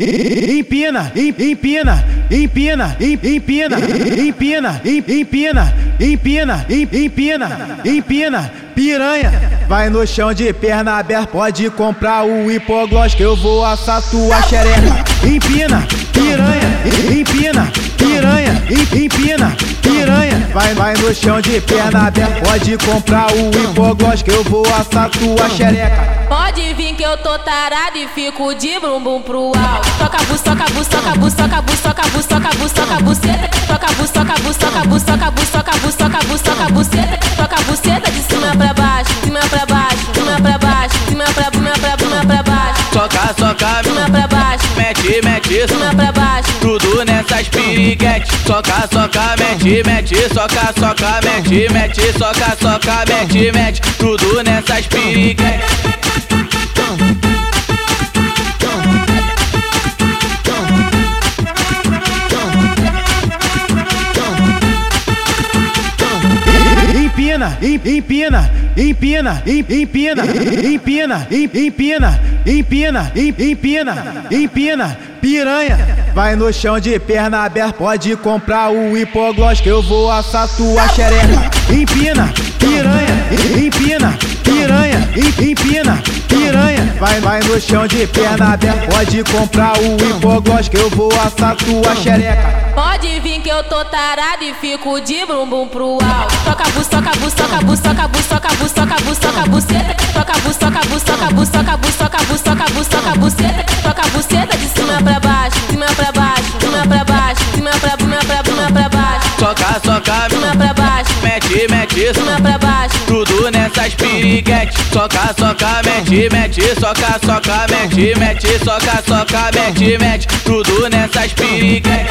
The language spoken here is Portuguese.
Empina, empina, empina, empina, empina, empina, empina, empina, empina, piranha. Vai no chão de perna aberta, pode comprar o hipoglós que eu vou assar tua xereca. Empina, piranha, empina, piranha, empina, piranha. Vai, vai no chão de perna aberta, pode comprar o hipoglós que eu vou assar tua xereca. Pode vir que eu tô tarado e fico de bumbum pro alto. Toca buçoca, buçoca, buçoca, buçoca, buçoca, buçoca, buceta. Toca buçoca, buçoca, buçoca, buçoca, buçoca, buçoca, buceta. Toca buceta de cima pra baixo, cima pra baixo, cima pra baixo, cima pra, cima pra, cima pra baixo. Soca, soca, cima pra baixo, mete, mete, cima pra baixo. Tudo nessas piriguetes. Soca, soca, mete, mete, soca, soca, mete, mete, soca, soca, mete, mete. Tudo nessas piriguetes. Empina, empina, empina, empina, empina, empina, empina, empina, empina, piranha. Vai no chão de perna aberta, pode comprar o hipoglós que eu vou assar tua xereca. Empina, piranha, empina, piranha, empina, piranha. Vai, vai no chão de perna aberta, pode comprar o hipoglós que eu vou assar tua xereca. Pode vir que eu tô tarado e fico de bumbum pro alto. Toca buçoca, buçoca, buçoca, buçoca, buçoca, buçoca, buceta. Toca buçoca, buçoca, buçoca, buçoca, buçoca, buçoca, buceta. Toca buceta de cima pra baixo, cima pra baixo, cima pra baixo, cima pra, cima pra, cima pra baixo. Soca, soca, cima pra baixo, mete, mete, cima pra baixo. Nessas piriguetes. Soca, soca, mete, mete, soca, soca, mete, mete, soca, soca, mete, mete. Tudo nessas piriguetes.